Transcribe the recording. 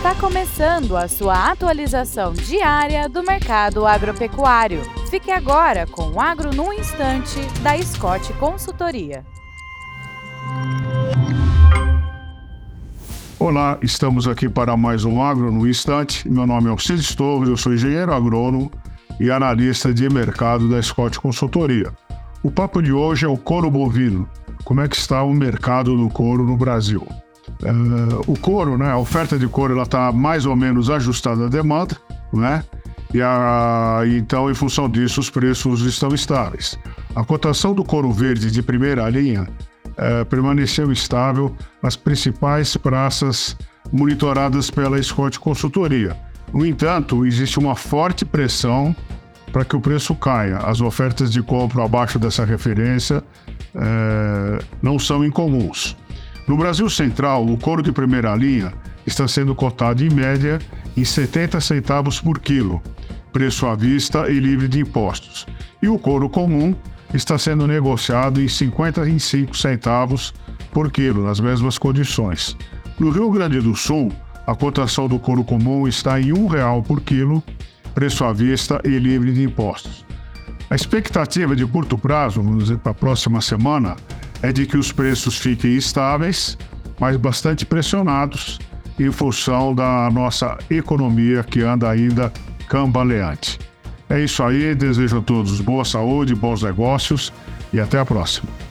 Está começando a sua atualização diária do mercado agropecuário. Fique agora com o Agro no Instante, da Scott Consultoria. Olá, estamos aqui para mais um Agro no Instante. Meu nome é Alcides Torres, eu sou engenheiro agrônomo e analista de mercado da Scott Consultoria. O papo de hoje é o couro bovino. Como é que está o mercado do couro no Brasil? Uh, o couro, né, a oferta de couro, está mais ou menos ajustada à demanda, né? E a, então, em função disso, os preços estão estáveis. A cotação do couro verde de primeira linha uh, permaneceu estável nas principais praças monitoradas pela Scott Consultoria. No entanto, existe uma forte pressão para que o preço caia. As ofertas de compra abaixo dessa referência uh, não são incomuns. No Brasil Central, o couro de primeira linha está sendo cotado em média em 70 centavos por quilo, preço à vista e livre de impostos. E o couro comum está sendo negociado em 55 centavos por quilo, nas mesmas condições. No Rio Grande do Sul, a cotação do couro comum está em R$ 1,00 por quilo, preço à vista e livre de impostos. A expectativa de curto prazo, vamos dizer para a próxima semana, é de que os preços fiquem estáveis, mas bastante pressionados em função da nossa economia que anda ainda cambaleante. É isso aí, desejo a todos boa saúde, bons negócios e até a próxima.